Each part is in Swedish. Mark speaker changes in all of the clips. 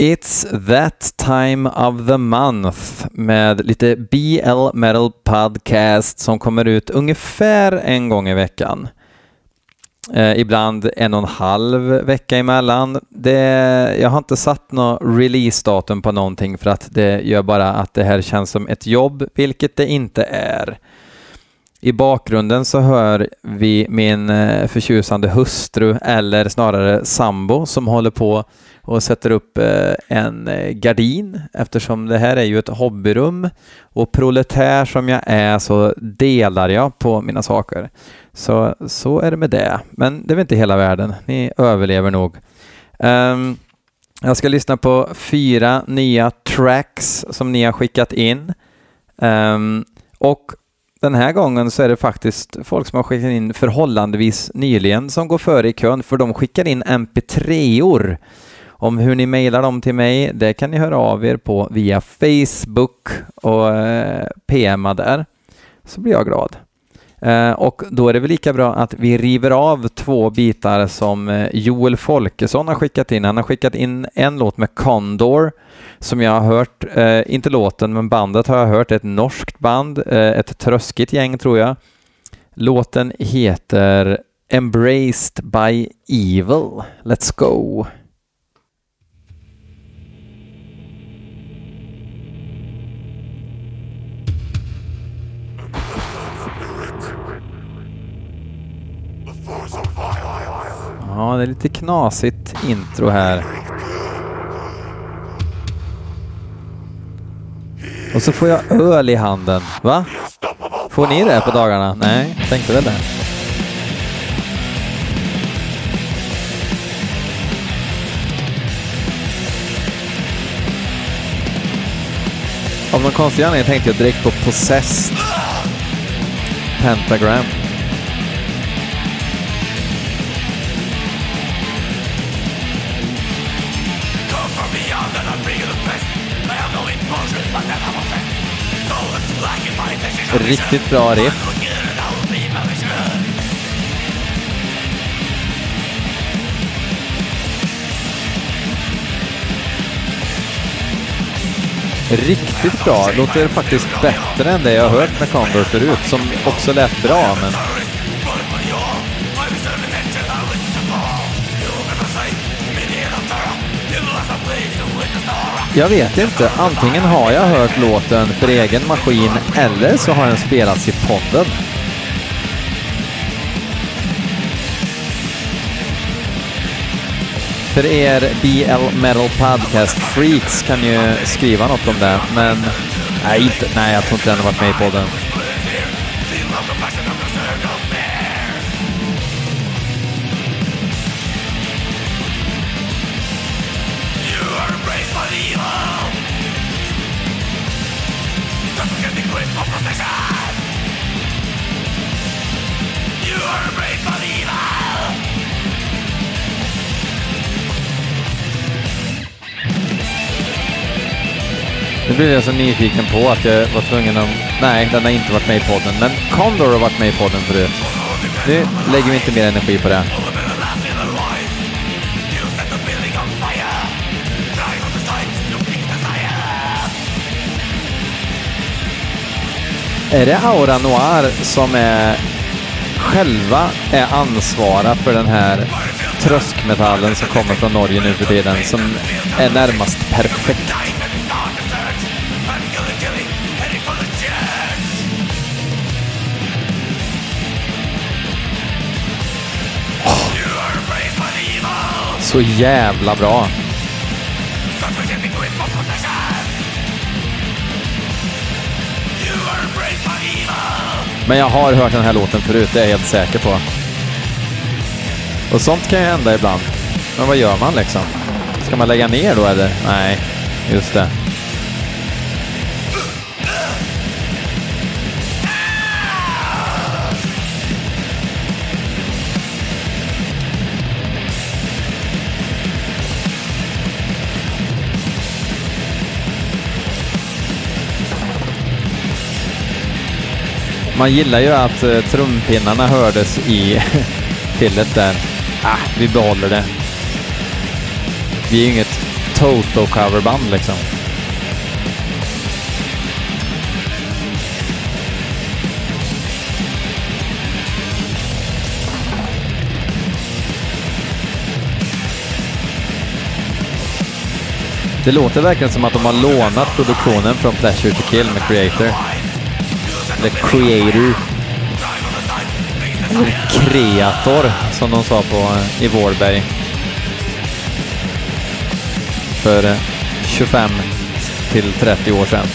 Speaker 1: It's that time of the month med lite BL Metal Podcast som kommer ut ungefär en gång i veckan. Eh, ibland en och en halv vecka emellan. Det, jag har inte satt något releasedatum på någonting för att det gör bara att det här känns som ett jobb, vilket det inte är. I bakgrunden så hör vi min eh, förtjusande hustru, eller snarare sambo, som håller på och sätter upp eh, en eh, gardin eftersom det här är ju ett hobbyrum och proletär som jag är så delar jag på mina saker. Så, så är det med det. Men det är väl inte hela världen. Ni överlever nog. Um, jag ska lyssna på fyra nya tracks som ni har skickat in. Um, och den här gången så är det faktiskt folk som har skickat in förhållandevis nyligen som går före i kön, för de skickar in mp3-or. Om hur ni mejlar dem till mig, det kan ni höra av er på via Facebook och eh, PMa där, så blir jag glad. Eh, och då är det väl lika bra att vi river av två bitar som eh, Joel Folkesson har skickat in. Han har skickat in en låt med Condor som jag har hört, eh, inte låten men bandet har jag hört, ett norskt band, eh, ett tröskigt gäng tror jag. Låten heter Embraced by Evil. Let's go! Det är lite knasigt intro här. Och så får jag öl i handen. Va? Får ni det på dagarna? Nej, tänkte väl det. Av någon konstig anledning tänkte jag direkt på Possessed Pentagram. Riktigt bra riff. Riktigt bra. Låter faktiskt bättre än det jag hört med Condor förut, som också lät bra, men... Jag vet inte. Antingen har jag hört låten för egen maskin eller så har den spelats i podden. För er BL Metal Podcast Freaks kan ju skriva något om det, men nej, inte, nej jag tror inte den har varit med i podden. Blev jag så nyfiken på att jag var tvungen att... Nej, den har inte varit med i podden, men Condor har varit med i podden förut. Nu lägger vi inte mer energi på det. Är det Aura Noir som är själva är ansvariga för den här tröskmetallen som kommer från Norge nu för tiden, som är närmast perfekt? Så jävla bra. Men jag har hört den här låten förut, det är jag helt säker på. Och sånt kan ju hända ibland. Men vad gör man liksom? Ska man lägga ner då eller? Nej, just det. Man gillar ju att uh, trumpinnarna hördes i fillet där. Ah, vi behåller det. Vi är ju inget Toto-coverband liksom. Det låter verkligen som att de har lånat produktionen från Pleasure to Kill med Creator. Eller Creator. Kreator, som de sa på, eh, i Vårberg. För eh, 25 till 30 år sedan.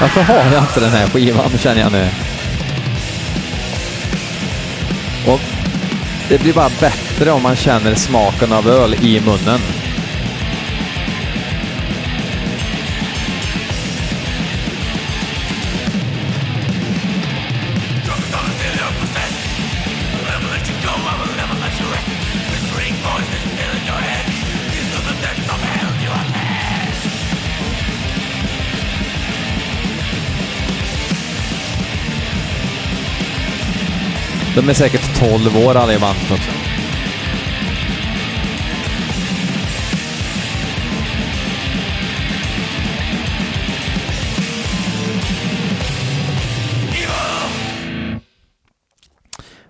Speaker 1: Varför har jag inte den här skivan känner jag nu? Och det blir bara bättre om man känner smaken av öl i munnen. De är säkert 12 år alla i också.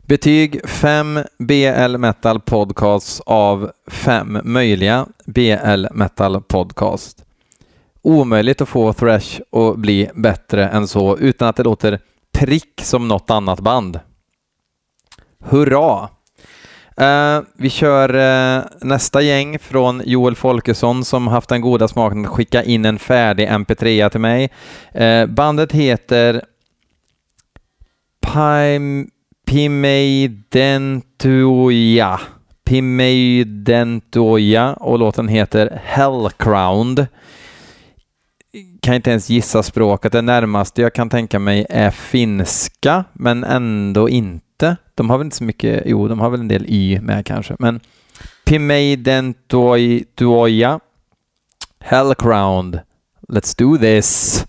Speaker 1: Betyg 5 BL Metal Podcasts av 5 möjliga BL Metal Podcast. Omöjligt att få Thrash att bli bättre än så utan att det låter prick som något annat band. Hurra! Uh, vi kör uh, nästa gäng från Joel Folkesson som haft den goda smaken att skicka in en färdig MP3 till mig. Uh, bandet heter Pimeidentoja. Pimeidentoja och låten heter Hellcrowned. Kan inte ens gissa språket. Det närmaste jag kan tänka mig är finska, men ändå inte. De har väl inte så mycket, jo, de har väl en del y med kanske, men Pimeidentuoja Hellcrowned. Let's do this!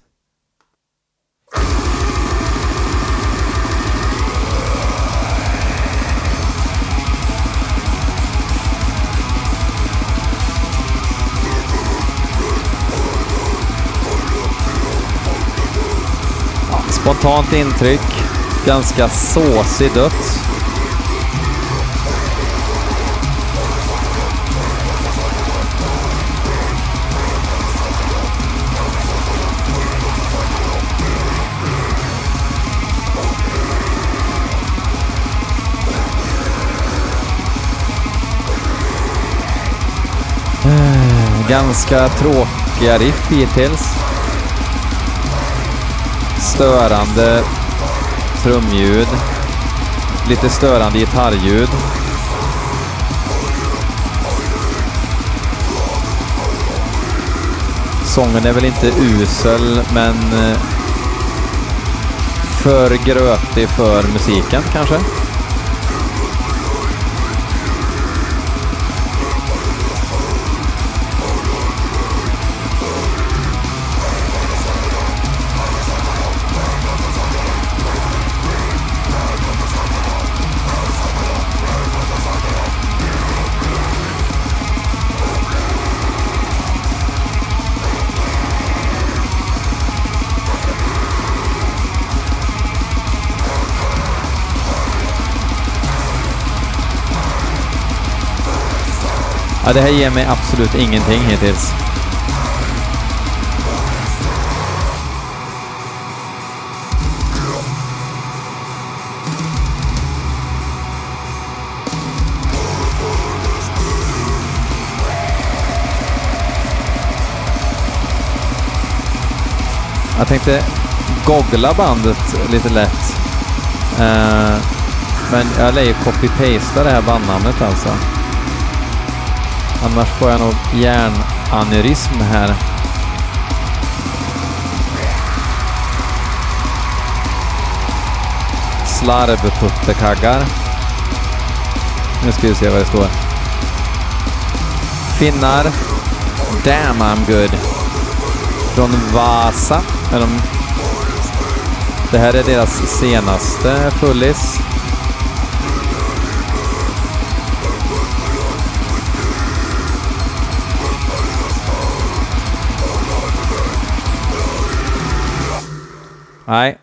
Speaker 1: Spontant intryck. Ganska såsig döds. Eh, ganska tråkiga riff hittills. Störande trumljud. Lite störande gitarrljud. Sången är väl inte usel, men eh, för grötig för musiken kanske. Ja, det här ger mig absolut ingenting hittills. Jag tänkte googla bandet lite lätt. Uh, men jag lär ju copy-pasta det här bandnamnet alltså. Annars får jag nog hjärnaneurysm här. Slarvputtekaggar. Nu ska vi se vad det står. Finnar. Damn I'm good. Från Vasa. Är de... Det här är deras senaste fullis. Nej.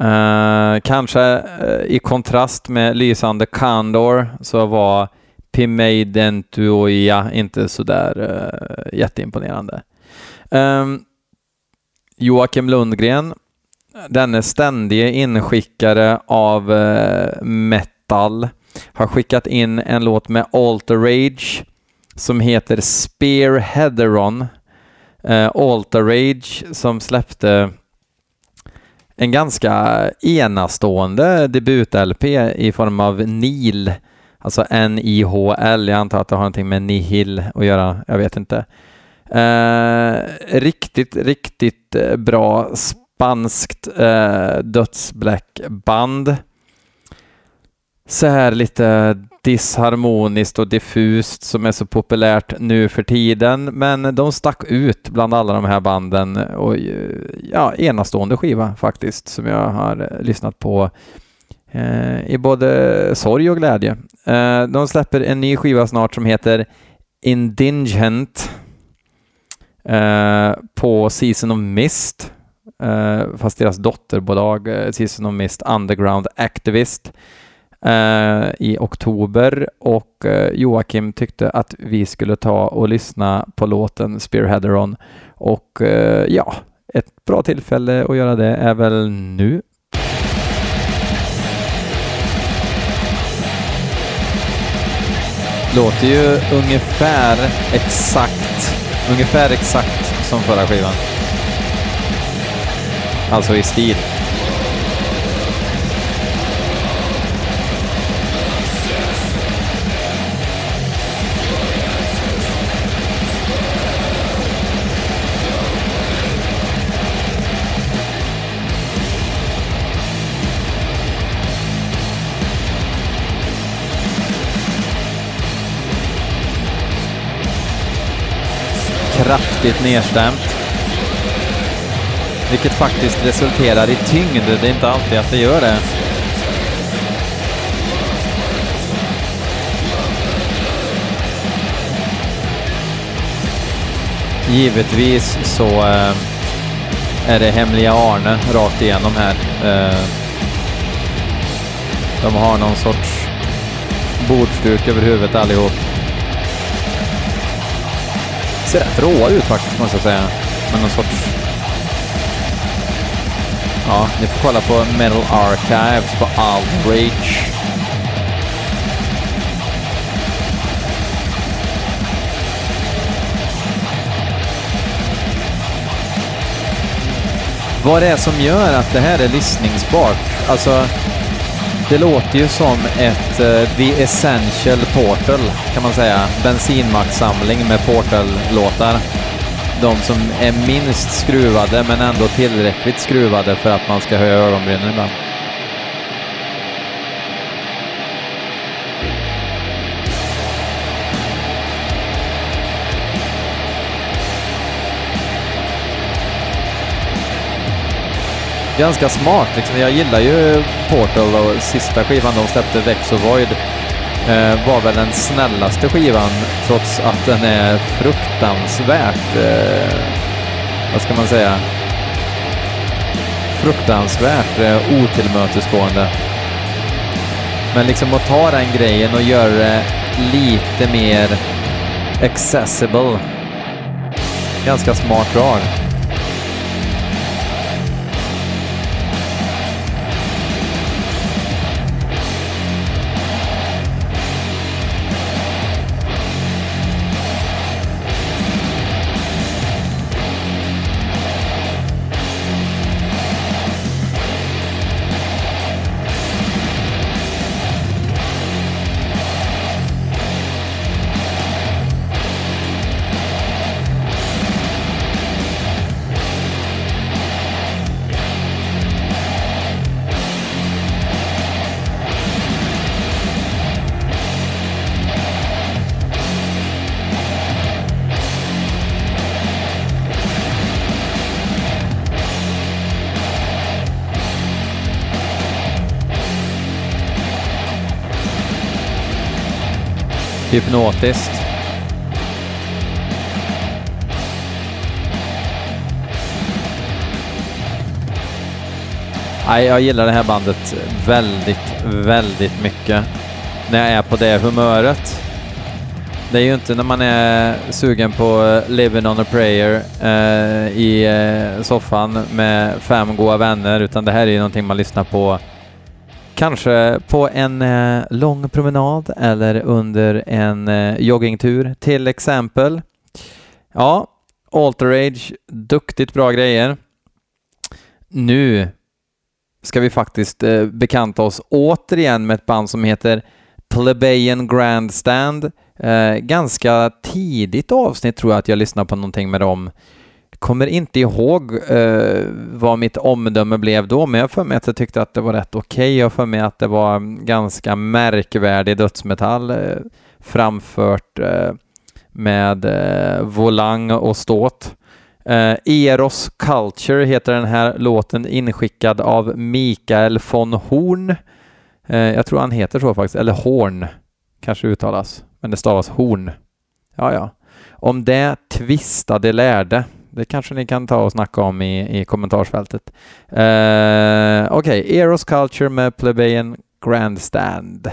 Speaker 1: Uh, kanske uh, i kontrast med lysande Kandor så var Pimeidentuoia inte sådär uh, eh, jätteimponerande. Um, Joakim Lundgren, denne ständige inskickare av uh, metal, har skickat in en låt med Alter Rage som heter Spear Headeron. Uh, Alter Rage som släppte en ganska enastående debut-LP i form av NIL, alltså N-I-H-L. Jag antar att det har någonting med Nihil att göra, jag vet inte. Eh, riktigt, riktigt eh, bra spanskt eh, dödsbläckband. Så här lite disharmoniskt och diffust som är så populärt nu för tiden, men de stack ut bland alla de här banden och ja, enastående skiva faktiskt som jag har eh, lyssnat på eh, i både sorg och glädje. Eh, de släpper en ny skiva snart som heter Indigent eh, på Season of Mist, eh, fast deras dotterbolag eh, Season of Mist Underground Activist eh, i oktober och eh, Joakim tyckte att vi skulle ta och lyssna på låten Spearheaderon och eh, ja, ett bra tillfälle att göra det är väl nu. Låter ju ungefär exakt, ungefär exakt som förra skivan. Alltså i stil. Kraftigt nedstämt. Vilket faktiskt resulterar i tyngd. Det är inte alltid att det gör det. Givetvis så eh, är det hemliga Arne rakt igenom här. Eh, de har någon sorts bordsduk över huvudet allihop ser rätt råa ut faktiskt, måste jag säga. Med någon sorts... Ja, ni får kolla på Metal Archives på Outrage. Vad det är som gör att det här är lyssningsbart. Alltså, det låter ju som ett uh, The Essential Portal, kan man säga. Bensinmacksamling med Portal-låtar. De som är minst skruvade, men ändå tillräckligt skruvade för att man ska höja ögonbrynen ibland. Ganska smart. Liksom. Jag gillar ju Portal och sista skivan de släppte, Vex och Void, eh, var väl den snällaste skivan trots att den är fruktansvärt, eh, vad ska man säga, fruktansvärt eh, otillmötesgående. Men liksom att ta den grejen och göra det lite mer accessible. Ganska smart drag. Hypnotiskt. Nej, jag gillar det här bandet väldigt, väldigt mycket när jag är på det humöret. Det är ju inte när man är sugen på eh, Living on a prayer eh, i eh, soffan med fem goa vänner, utan det här är ju någonting man lyssnar på kanske på en eh, lång promenad eller under en eh, joggingtur till exempel. Ja, Alter Age, duktigt bra grejer. Nu ska vi faktiskt eh, bekanta oss återigen med ett band som heter Plebejan Grandstand. Eh, ganska tidigt avsnitt tror jag att jag lyssnade på någonting med dem. Kommer inte ihåg eh, vad mitt omdöme blev då, men jag för mig att jag tyckte att det var rätt okej. Okay. Jag för mig att det var ganska märkvärdig dödsmetall eh, framfört eh, med eh, volang och ståt. Eh, Eros Culture heter den här låten inskickad av Mikael von Horn. Eh, jag tror han heter så faktiskt, eller Horn kanske uttalas, men det stavas Horn. Ja, ja. Om det tvistade lärde, det kanske ni kan ta och snacka om i, i kommentarsfältet. Uh, Okej, okay. Eros Culture med Plebejan Grandstand.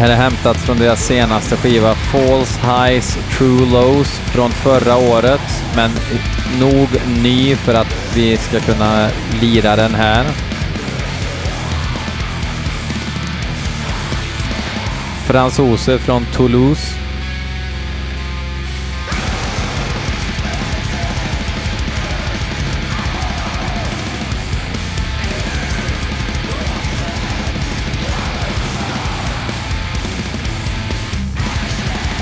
Speaker 1: Här är hämtat från deras senaste skiva False Highs True Lows från förra året, men nog ny för att vi ska kunna lira den här. Fransoser från Toulouse.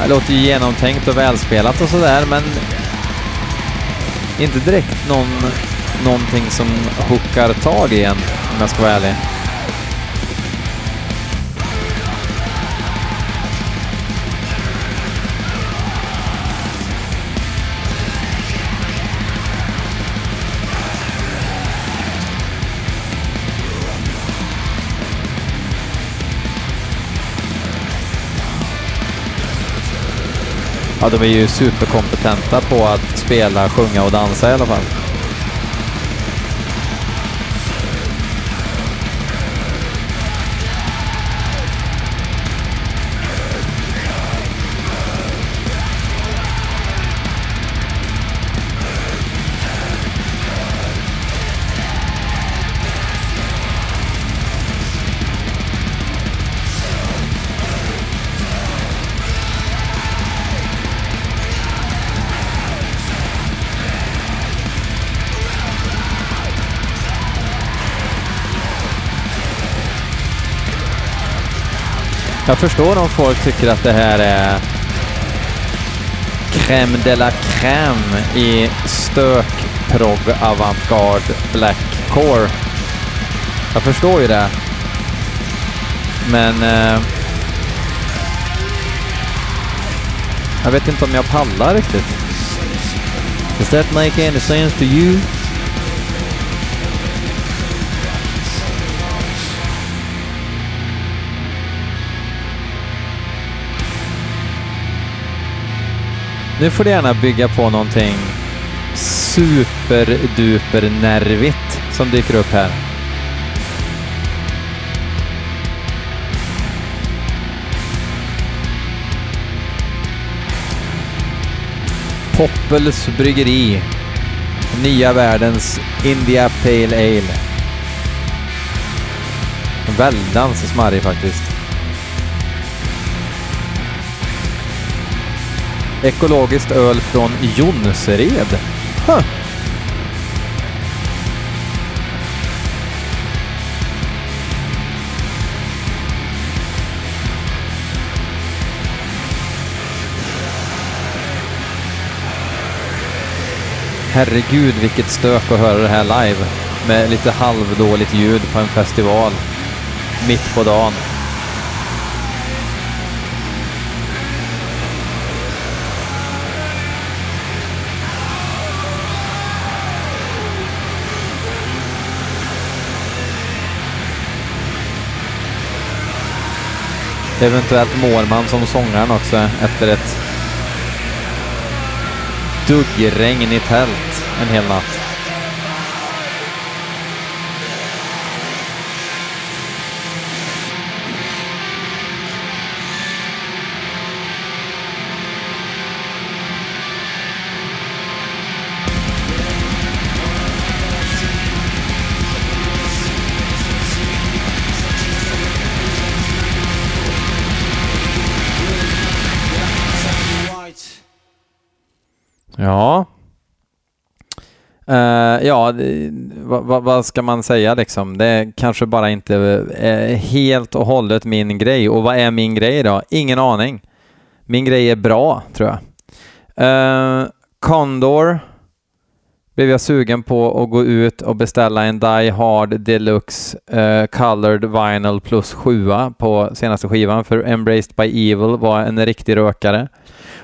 Speaker 1: Det låter ju genomtänkt och välspelat och sådär, men inte direkt någon, någonting som hookar tag i en, om jag ska vara ärlig. Ja, de är ju superkompetenta på att spela, sjunga och dansa i alla fall. Jag förstår om folk tycker att det här är crème de la crème i stök-prog avantgarde blackcore. Jag förstår ju det. Men... Eh, jag vet inte om jag pallar riktigt. Does that make any sense to you? Nu får du gärna bygga på någonting superduper nervigt som dyker upp här. Poppels bryggeri. Nya världens India Pale Ale. Väldans smarrig faktiskt. Ekologiskt öl från Jonsered. Huh. Herregud vilket stök att höra det här live med lite halvdåligt ljud på en festival mitt på dagen. Eventuellt mår man som sångaren också efter ett duggregn i tält en hel natt. Uh, ja, vad, ska man säga liksom? Det är kanske bara inte är helt och hållet min grej. Och vad är min grej då? Ingen aning. Min grej är bra, tror jag. Uh, Condor blev jag sugen på att gå ut och beställa en Die Hard Deluxe uh, Colored Vinyl plus 7 på senaste skivan, för Embraced by Evil var en riktig rökare.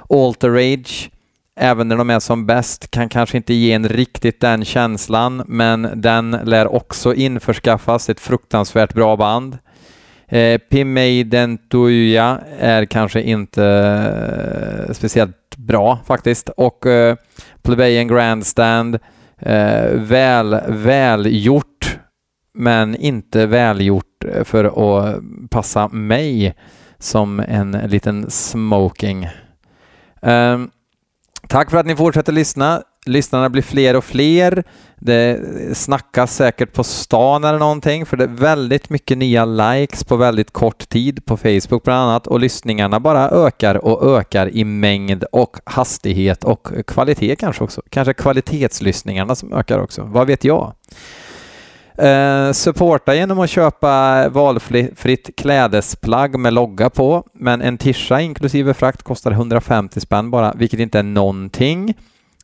Speaker 1: Alter Rage även när de är som bäst, kan kanske inte ge en riktigt den känslan, men den lär också införskaffas, ett fruktansvärt bra band. Eh, Pimeidentuya är kanske inte eh, speciellt bra faktiskt och eh, Plebejan Grandstand, eh, väl, välgjort men inte välgjort för att passa mig som en liten smoking. Um, Tack för att ni fortsätter lyssna. Lyssnarna blir fler och fler. Det snackas säkert på stan eller någonting, för det är väldigt mycket nya likes på väldigt kort tid på Facebook bland annat och lyssningarna bara ökar och ökar i mängd och hastighet och kvalitet kanske också. Kanske kvalitetslyssningarna som ökar också. Vad vet jag? Eh, supporta genom att köpa valfritt klädesplagg med logga på, men en tisha inklusive frakt kostar 150 spänn bara, vilket inte är någonting.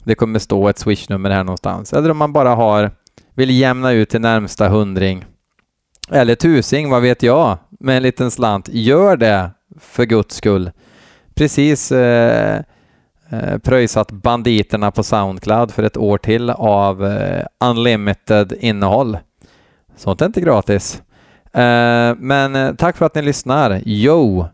Speaker 1: Det kommer stå ett swishnummer här någonstans. Eller om man bara har, vill jämna ut till närmsta hundring. Eller tusing, vad vet jag, med en liten slant. Gör det, för guds skull. Precis eh, eh, pröjsat banditerna på Soundcloud för ett år till av eh, unlimited innehåll. Sånt är inte gratis. Eh, men eh, tack för att ni lyssnar. Yo!